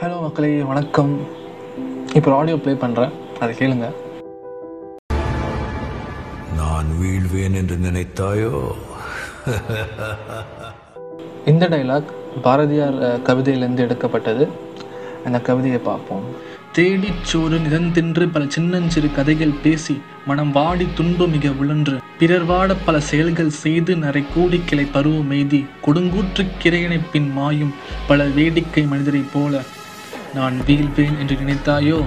Hello மக்களே வணக்கம். இப்போ ஆடியோ ப்ளே பண்ணுறேன் அதை கேளுங்க. நான் வீழ்வேன் என்று நினைத்தாயோ? இந்த டைலாக் பாரதியார் அஹ், கவிதையிலேருந்து எடுக்கப்பட்டது. அந்த கவிதையை பார்ப்போம். தேடிச் சோறு நிறந்தின்று பல சின்னஞ்சிறு கதைகள் பேசி மனம் வாடி துன்பு மிக உழன்று. பிறர் வாட பல செயல்கள் செய்து நரை கூடி கிளை பருவம் எய்தி. கொடுங்கூற்று கிரையனை பின் மாயும் பல வேடிக்கை மனிதரைப் போல. நான் வீழ்வேன் என்று நினைத்தாயோ